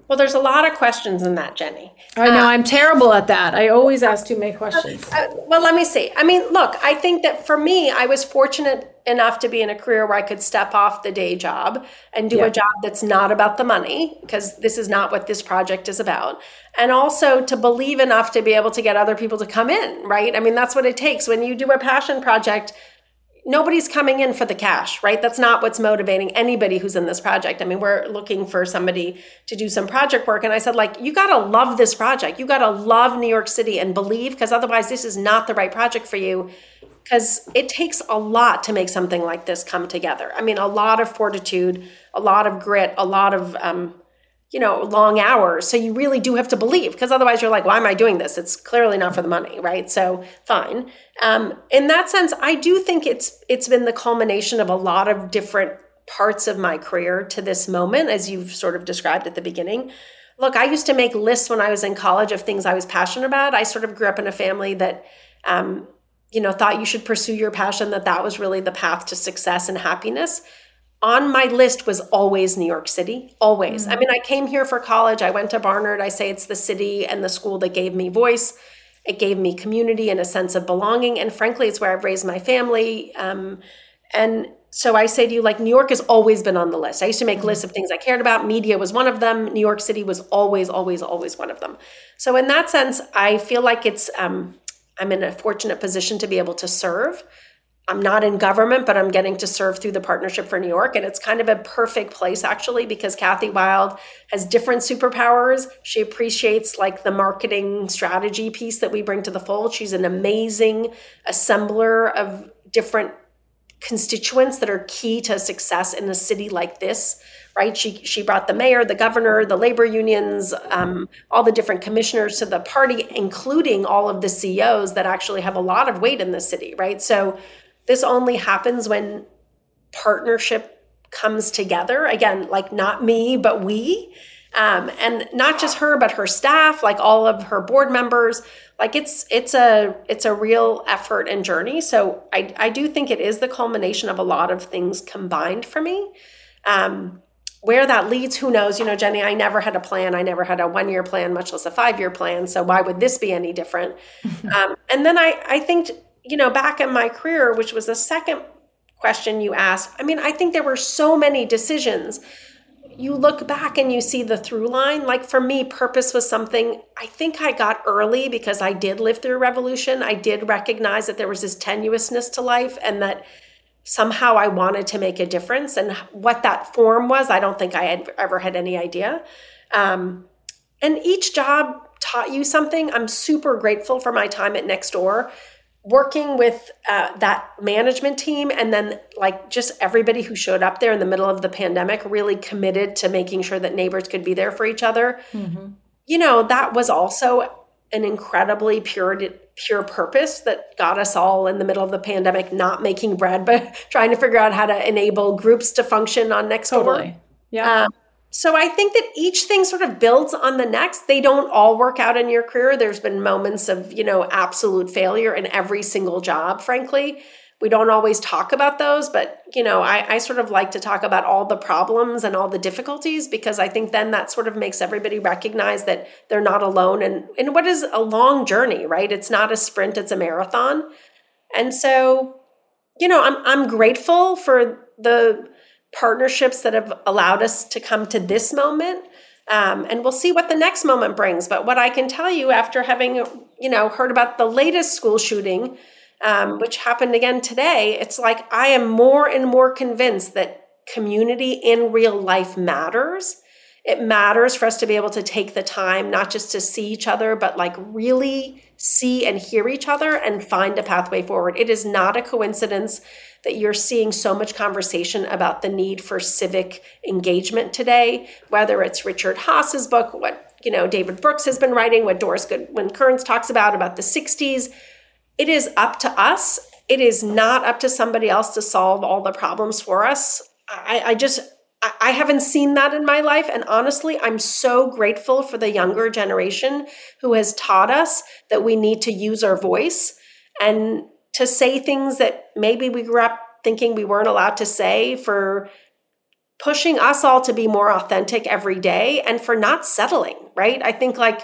S2: well, there's a lot of questions in that, Jenny.
S1: I know uh, I'm terrible at that. I always ask too many questions. Uh,
S2: well, let me see. I mean, look, I think that for me, I was fortunate enough to be in a career where I could step off the day job and do yeah. a job that's not about the money, because this is not what this project is about. And also to believe enough to be able to get other people to come in, right? I mean, that's what it takes. When you do a passion project, nobody's coming in for the cash, right? That's not what's motivating anybody who's in this project. I mean, we're looking for somebody to do some project work. And I said, like, you got to love this project. You got to love New York City and believe, because otherwise, this is not the right project for you. Because it takes a lot to make something like this come together. I mean, a lot of fortitude, a lot of grit, a lot of um, you know, long hours. So you really do have to believe because otherwise you're like, why am I doing this? It's clearly not for the money, right? So fine. Um, in that sense, I do think it's it's been the culmination of a lot of different parts of my career to this moment, as you've sort of described at the beginning. Look, I used to make lists when I was in college of things I was passionate about. I sort of grew up in a family that, um, you know, thought you should pursue your passion, that that was really the path to success and happiness on my list was always New York City, always. Mm-hmm. I mean, I came here for college. I went to Barnard. I say it's the city and the school that gave me voice. It gave me community and a sense of belonging. And frankly, it's where I've raised my family. Um, and so I say to you, like, New York has always been on the list. I used to make mm-hmm. lists of things I cared about. Media was one of them. New York City was always, always, always one of them. So in that sense, I feel like it's, um, I'm in a fortunate position to be able to serve. I'm not in government, but I'm getting to serve through the Partnership for New York. And it's kind of a perfect place, actually, because Kathy Wylde has different superpowers. She appreciates like the marketing strategy piece that we bring to the fold. She's an amazing assembler of different constituents that are key to success in a city like this right she she brought the mayor the governor the labor unions um, all the different commissioners to the party including all of the ceos that actually have a lot of weight in the city right so this only happens when partnership comes together. Again, like not me, but we. Um, and not just her, but her staff, like all of her board members. Like it's it's a it's a real effort and journey. So I I do think it is the culmination of a lot of things combined for me. Um, where that leads, who knows? You know, Jenny, I never had a plan. I never had a one year plan, much less a five year plan. So why would this be any different? um, and then I I think you know, back in my career, which was the second question you asked, I mean, I think there were so many decisions. You look back and you see the through line. Like for me, purpose was something I think I got early because I did live through a revolution. I did recognize that there was this tenuousness to life and that somehow I wanted to make a difference. And what that form was, I don't think I had ever had any idea. Um, and each job taught you something. I'm super grateful for my time at Nextdoor working with uh, that management team and then like just everybody who showed up there in the middle of the pandemic really committed to making sure that neighbors could be there for each other mm-hmm. you know that was also an incredibly pure pure purpose that got us all in the middle of the pandemic not making bread but trying to figure out how to enable groups to function on next
S1: totally. yeah
S2: um, so I think that each thing sort of builds on the next. They don't all work out in your career. There's been moments of, you know, absolute failure in every single job, frankly. We don't always talk about those, but you know, I, I sort of like to talk about all the problems and all the difficulties because I think then that sort of makes everybody recognize that they're not alone and in what is a long journey, right? It's not a sprint, it's a marathon. And so, you know, I'm I'm grateful for the partnerships that have allowed us to come to this moment. Um, and we'll see what the next moment brings. But what I can tell you after having, you know, heard about the latest school shooting, um, which happened again today, it's like I am more and more convinced that community in real life matters. It matters for us to be able to take the time, not just to see each other, but like really see and hear each other and find a pathway forward. It is not a coincidence that you're seeing so much conversation about the need for civic engagement today, whether it's Richard Haass's book, what you know David Brooks has been writing, what Doris Goodwin Kearns talks about about the 60s. It is up to us. It is not up to somebody else to solve all the problems for us. I, I just I haven't seen that in my life. And honestly, I'm so grateful for the younger generation who has taught us that we need to use our voice and to say things that maybe we grew up thinking we weren't allowed to say, for pushing us all to be more authentic every day, and for not settling, right? I think like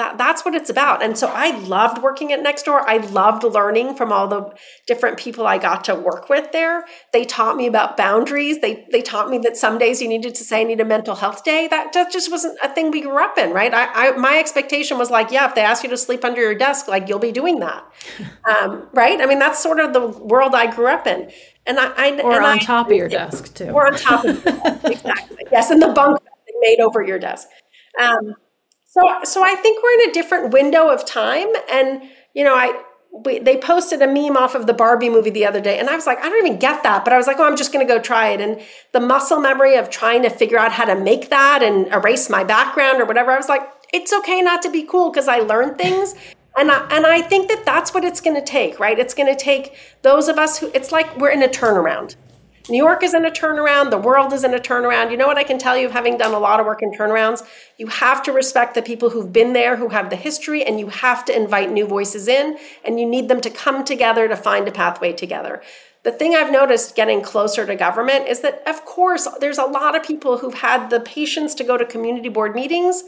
S2: that, that's what it's about. And so I loved working at Nextdoor. I loved learning from all the different people I got to work with there. They taught me about boundaries. They they taught me that some days you needed to say I need a mental health day. That, that just wasn't a thing we grew up in, right? I, I my expectation was like, yeah, if they ask you to sleep under your desk, like you'll be doing that, um, right? I mean, that's sort of the world I grew up in. And I, I
S1: or
S2: and
S1: on
S2: I,
S1: top of your desk too,
S2: or on top of exactly yes, in the bunk made over your desk. Um, so, so I think we're in a different window of time. And, you know, I, we, they posted a meme off of the Barbie movie the other day, and I was like, I don't even get that, but I was like, oh, I'm just going to go try it. And the muscle memory of trying to figure out how to make that and erase my background or whatever, I was like, it's okay not to be cool because I learned things. And I, and I think that that's what it's going to take, right? It's going to take those of us who, it's like we're in a turnaround. New York is in a turnaround, the world is in a turnaround. You know what I can tell you, having done a lot of work in turnarounds? You have to respect the people who've been there, who have the history, and you have to invite new voices in, and you need them to come together to find a pathway together. The thing I've noticed getting closer to government is that, of course, there's a lot of people who've had the patience to go to community board meetings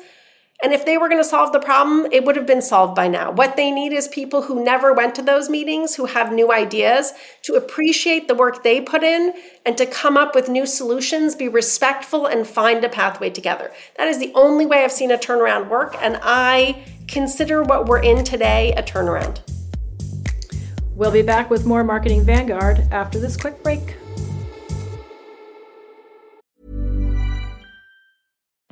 S2: and if they were going to solve the problem, it would have been solved by now. What they need is people who never went to those meetings, who have new ideas, to appreciate the work they put in and to come up with new solutions, be respectful, and find a pathway together. That is the only way I've seen a turnaround work. And I consider what we're in today a turnaround.
S1: We'll be back with more Marketing Vanguard after this quick break.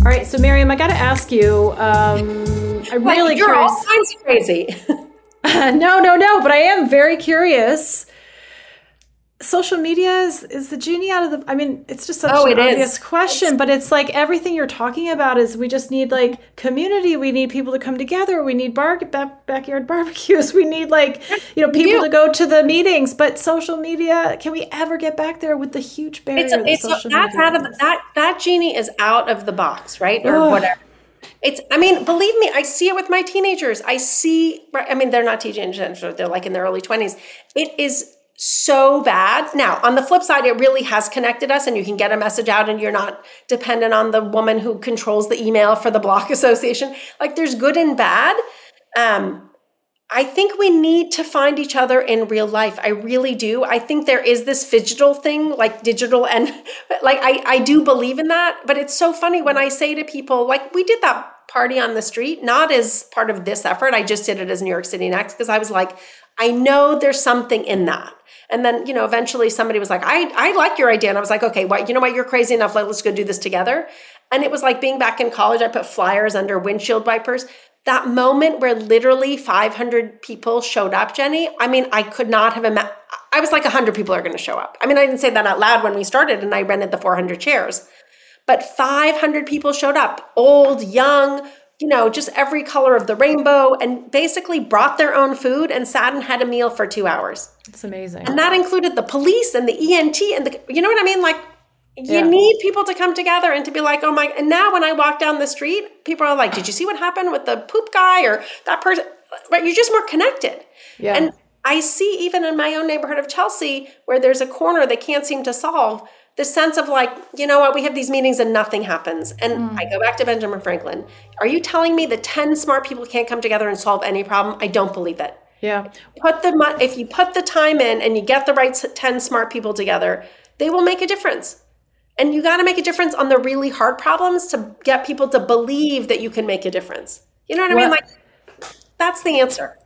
S1: All right, so Maryam, I got to ask you. Um, I'm really
S2: you're
S1: curious.
S2: all kinds of crazy.
S1: no, no, no, but I am very curious. Social media is is the genie out of the i mean it's just such
S2: Oh,
S1: an
S2: it is.
S1: obvious question but it's like everything you're talking about is we just need like community. We need people to come together. We need bar back, backyard barbecues. We need like you know people to go to the meetings. But social media can we ever get back there with the huge barrier
S2: it's
S1: that
S2: it's
S1: social
S2: that's
S1: media
S2: out of that that genie is out of the box right? Or
S1: Ugh.
S2: whatever. It's i mean believe me i see it with my teenagers. I see i mean they're not teenagers they're like in their early 20s it is so bad now on the flip side it really has connected us and you can get a message out and you're not dependent on the woman who controls the email for the block association like there's good and bad um I think we need to find each other in real life. I really do. I think there is this digital thing, like digital, and like I, I do believe in that. But it's so funny when I say to people, like, we did that party on the street, not as part of this effort. I just did it as New York City Next because I was like, I know there's something in that. And then, you know, eventually somebody was like, I, I like your idea. And I was like, okay, well, you know what? You're crazy enough. Let, let's go do this together. And it was like being back in college. I put flyers under windshield wipers that moment where literally 500 people showed up, Jenny, I mean, I could not have imagined. I was like, 100 people are going to show up. I mean, I didn't say that out loud when we started and I rented the 400 chairs, but 500 people showed up old, young, you know, just every color of the rainbow and basically brought their own food and sat and had a meal for two hours.
S1: it's amazing
S2: And that included the police and the ENT and the, you know what I mean? Like, you
S1: Yeah.
S2: need people to come together and to be like, oh my, and now when I walk down the street, people are like, did you see what happened with the poop guy or that person? Right? You're just more connected.
S1: Yeah.
S2: And I see even in my own neighborhood of Chelsea where there's a corner they can't seem to solve the sense of like, you know what, we have these meetings and nothing happens. And
S1: Mm.
S2: I go back to Benjamin Franklin. Are you telling me that 10 smart people can't come together and solve any problem? I don't believe it
S1: yeah
S2: put the if you put the time in and you get the right 10 smart people together they will make a difference and you got to make a difference on the really hard problems to get people to believe that you can make a difference you know what i mean like that's the answer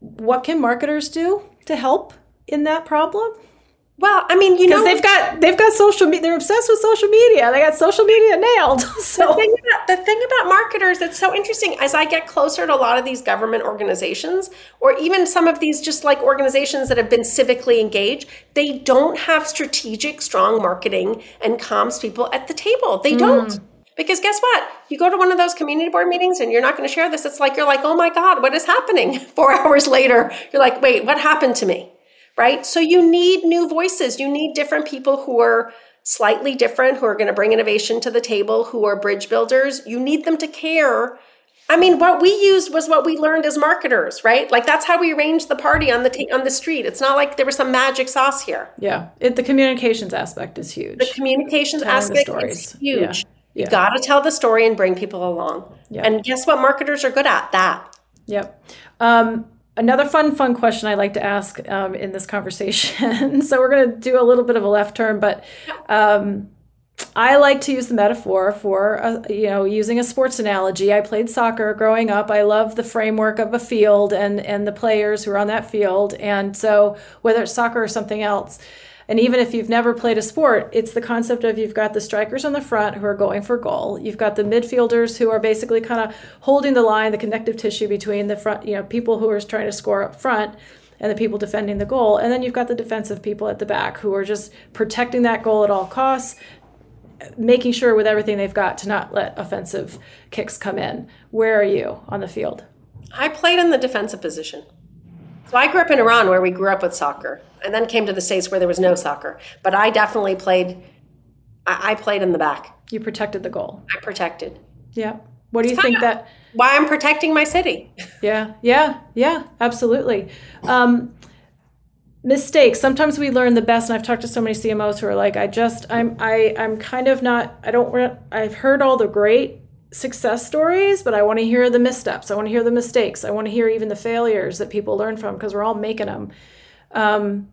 S1: what can marketers do to help in that problem
S2: well i mean you know
S1: they've got they've got social media they're obsessed with social media. They got social media nailed so.
S2: The thing, about, the thing about marketers that's so interesting as i get closer to a lot of these government organizations or even some of these just like organizations that have been civically engaged they don't have strategic strong marketing and comms people at the table. They hmm. don't. Because guess what? You go to one of those community board meetings and you're not going to share this it's like you're like oh my god what is happening? Four hours later you're like wait what happened to me right? So you need new voices. You need different people who are slightly different, who are going to bring innovation to the table, who are bridge builders. You need them to care. I mean, what we used was what we learned as marketers, right? Like that's how we arranged the party on the ta- on the street. It's not like there was some magic sauce here.
S1: yeah it, the communications aspect is huge
S2: The communications
S1: Telling
S2: aspect
S1: stories.
S2: is huge.
S1: Yeah.
S2: You got to tell the story and bring people along.
S1: Yeah.
S2: And guess what marketers are good at? That.
S1: Yep. Um, another fun, fun question I like to ask um, in this conversation. so we're going to do a little bit of a left turn, but um, I like to use the metaphor for, uh, you know, using a sports analogy. I played soccer growing up. I love the framework of a field and and the players who are on that field. And so whether it's soccer or something else. And even if you've never played a sport, it's the concept of you've got the strikers on the front who are going for goal. You've got the midfielders who are basically kind of holding the line, the connective tissue between the front, you know, people who are trying to score up front and the people defending the goal. And then you've got the defensive people at the back who are just protecting that goal at all costs, making sure with everything they've got to not let offensive kicks come in. Where are you on the field?
S2: I played in the defensive position. So I grew up in Iran where we grew up with soccer and then came to the States where there was no soccer. But I definitely played, I, I played in the back.
S1: You protected the goal.
S2: I protected.
S1: Yeah. What do you think that?
S2: Why I'm protecting my city.
S1: Yeah, yeah, yeah, absolutely. Um, mistakes. Sometimes we learn the best, and I've talked to so many CMOs who are like, "I just, I'm, I, I'm kind of not. I don't. I've heard all the great success stories, but I want to hear the missteps. I want to hear the mistakes. I want to hear even the failures that people learn from because we're all making them." Um,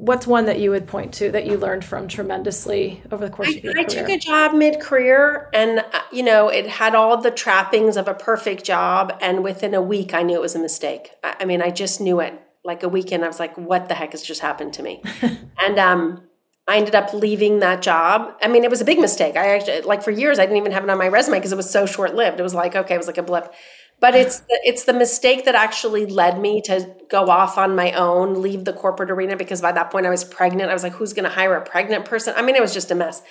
S1: what's one that you would point to that you learned from tremendously over the course of your
S2: I
S1: career?
S2: took a job mid career and, uh, you know, it had all the trappings of a perfect job. And within a week, I knew it was a mistake. I, I mean, I just knew it. Like a weekend, I was like, what the heck has just happened to me? and um, I ended up leaving that job. I mean, it was a big mistake. I actually, like, for years, I didn't even have it on my resume because it was so short lived. It was like, okay, it was like a blip. But it's the, it's the mistake that actually led me to go off on my own, leave the corporate arena because by that point I was pregnant. I was like, who's going to hire a pregnant person? I mean, it was just a mess.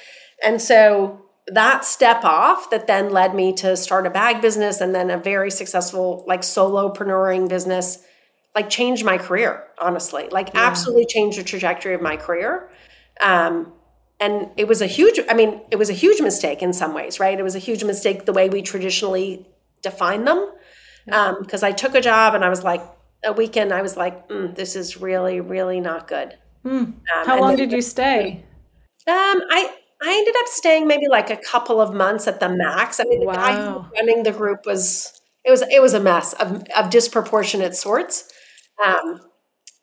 S2: And so that step off that then led me to start a bag business and then a very successful like solopreneuring business like changed my career honestly like yeah. absolutely changed the trajectory of my career um, and it was a huge i mean it was a huge mistake in some ways right it was a huge mistake the way we traditionally define them because um, i took a job and i was like a weekend i was like mm, this is really really not good
S1: mm. um, how long did you stay
S2: um, i I ended up staying maybe like a couple of months at the max. I mean, wow. the guy running the group was it was it was a mess of, of disproportionate sorts. Um,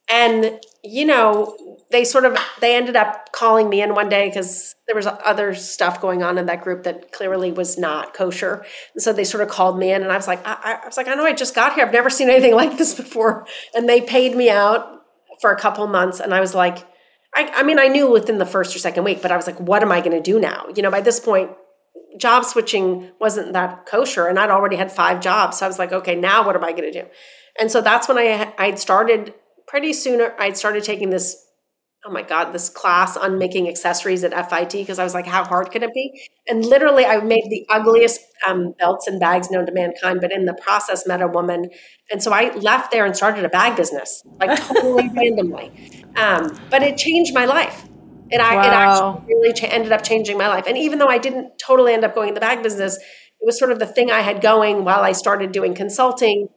S2: and you know, they sort of they ended up calling me in one day because there was other stuff going on in that group that clearly was not kosher. And so they sort of called me in, and I was like, I, I was like, I know I just got here. I've never seen anything like this before. And they paid me out for a couple months, and I was like I, I mean, I knew within the first or second week, but I was like, what am I going to do now? You know, by this point, job switching wasn't that kosher, and I'd already had five jobs. So I was like, okay, now what am I going to do? And so that's when I I'd started pretty soon. I'd started taking this oh my god this class on making accessories at FIT because i was like how hard could it be? And literally i made the ugliest um, belts and bags known to mankind but in the process met a woman. And so i left there and started a bag business like totally randomly. Um, but it changed my life. And I, wow. it actually really ended up changing my life. And even though i didn't totally end up going in the bag business it was sort of the thing i had going while i started doing consulting.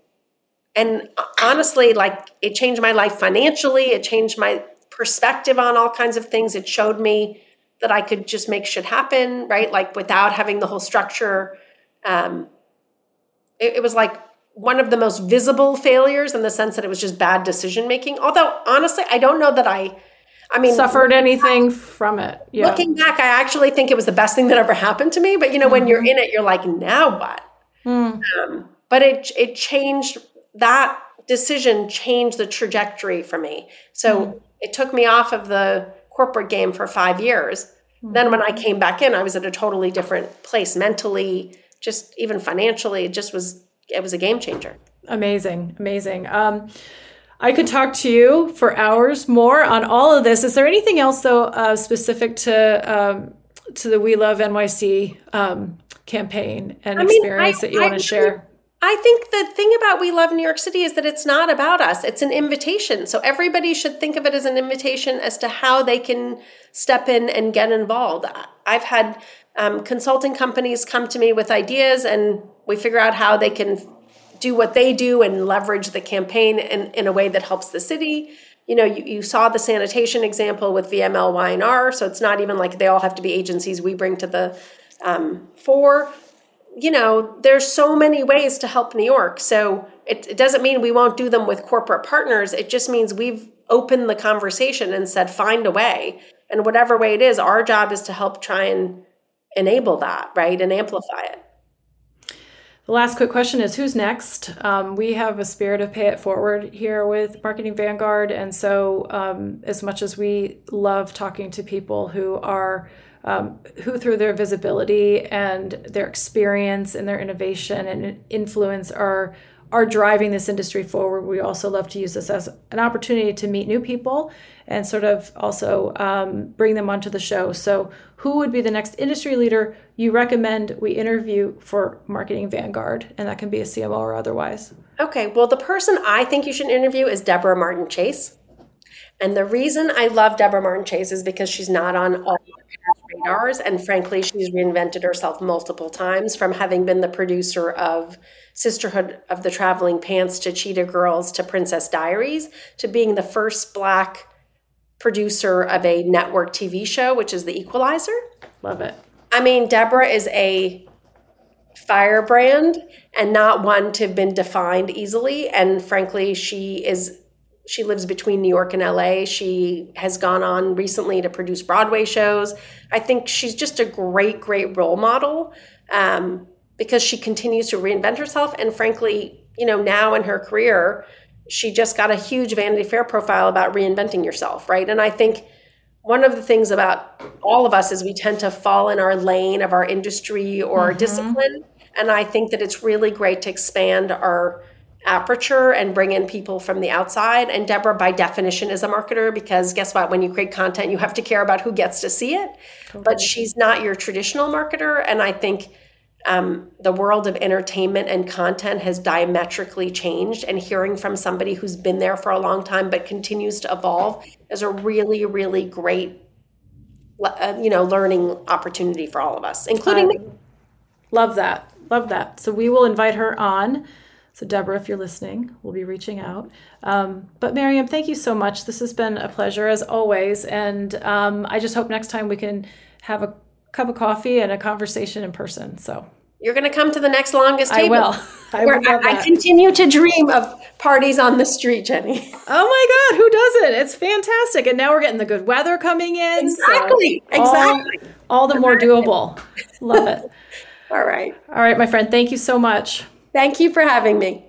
S2: And uh, honestly like it changed my life financially. It changed my perspective on all kinds of things. It showed me that I could just make shit happen, right? Like without having the whole structure. Um, it, it was like one of the most visible failures in the sense that it was just bad decision making. Although honestly, I don't know that I. I mean,
S1: suffered anything from it.
S2: Yeah. Looking back, I actually think it was the best thing that ever happened to me. But you know, mm-hmm. when you're mm-hmm. in it, you're like, now what? Mm. Um, but it it changed that decision changed the trajectory for me. So mm it took me off of the corporate game for five years. Mm-hmm. Then when I came back in, I was at a totally different place mentally, just even financially. It just was it was a game changer.
S1: Amazing, amazing. Um, I could talk to you for hours more on all of this. Is there anything else though uh, specific to um, to the We Love NYC um, campaign and I mean, experience I, that you want to share?
S2: I think the thing about We Love New York City is that it's not about us. It's an invitation. So everybody should think of it as an invitation as to how they can step in and get involved. I've had um, consulting companies come to me with ideas, and we figure out how they can do what they do and leverage the campaign in, in a way that helps the city. You know, you, you saw the sanitation example with VML, Y&R, so it's not even like they all have to be agencies we bring to the um, fore you know, there's so many ways to help New York. So it, it, doesn't mean we won't do them with corporate partners. It just means we've opened the conversation and said, find a way. And whatever way it is, our job is to help try and enable that, right? And amplify it.
S1: The last quick question is who's next? Um, we have a spirit of pay it forward here with Marketing Vanguard. And so, um, as much as we love talking to people who are um, who through their visibility and their experience and their innovation and influence are are driving this industry forward. We also love to use this as an opportunity to meet new people and sort of also um, bring them onto the show. So, who would be the next industry leader you recommend we interview for Marketing Vanguard? And that can be a CMO or otherwise.
S2: Okay, well, the person I think you should interview is Deborah Martin Chase. And the reason I love Deborah Martin Chase is because she's not on all radars. And frankly, she's reinvented herself multiple times from having been the producer of Sisterhood of the Traveling Pants to Cheetah Girls to Princess Diaries to being the first Black producer of a network TV show, which is The Equalizer.
S1: Love it.
S2: I mean, Deborah is a firebrand and not one to have been defined easily. And frankly, she is she lives between New York and LA. She has gone on recently to produce Broadway shows. I think she's just a great, great role model um, because she continues to reinvent herself. And frankly, you know, now in her career, she just got a huge Vanity Fair profile about reinventing yourself, right? And I think one of the things about all of us is we tend to fall in our lane of our industry or mm-hmm. discipline And I think that it's really great to expand our aperture and bring in people from the outside. And Deborah, by definition, is a marketer because guess what? When you create content, you have to care about who gets to see it. Totally. But she's not your traditional marketer. And I think um, the world of entertainment and content has diametrically changed. And hearing from somebody who's been there for a long time but continues to evolve is a really, really great, uh, you know, learning opportunity for all of us, including me.
S1: Love that. Love that. So we will invite her on so, Deborah, if you're listening, we'll be reaching out. Um, but, Maryam, thank you so much. This has been a pleasure as always. And um, I just hope next time we can have a cup of coffee and a conversation in person. So,
S2: you're going to come to the next longest table.
S1: I will. I, will
S2: I, I continue to dream of parties on the street, Jenny.
S1: Oh my God, who doesn't? It's fantastic. And now we're getting the good weather coming in.
S2: Exactly. So exactly.
S1: All, all the more doable. Love it.
S2: all right.
S1: All right, my friend. Thank you so much.
S2: Thank you for having me.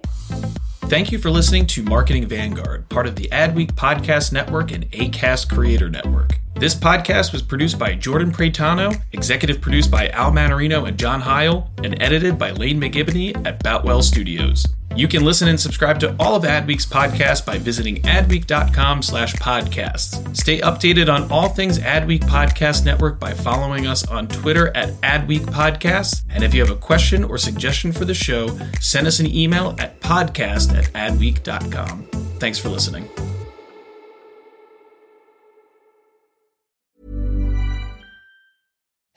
S3: Thank you for listening to Marketing Vanguard, part of the Adweek Podcast Network and ACAST Creator Network. This podcast was produced by Jordan Pretano, executive produced by Al Manarino and John Heil, and edited by Lane McGibney at Boutwell Studios. You can listen and subscribe to all of Adweek's podcasts by visiting adweek.com slash podcasts. Stay updated on all things Adweek Podcast Network by following us on Twitter at Adweek Podcasts. And if you have a question or suggestion for the show, send us an email at podcast at adweek.com. Thanks for listening.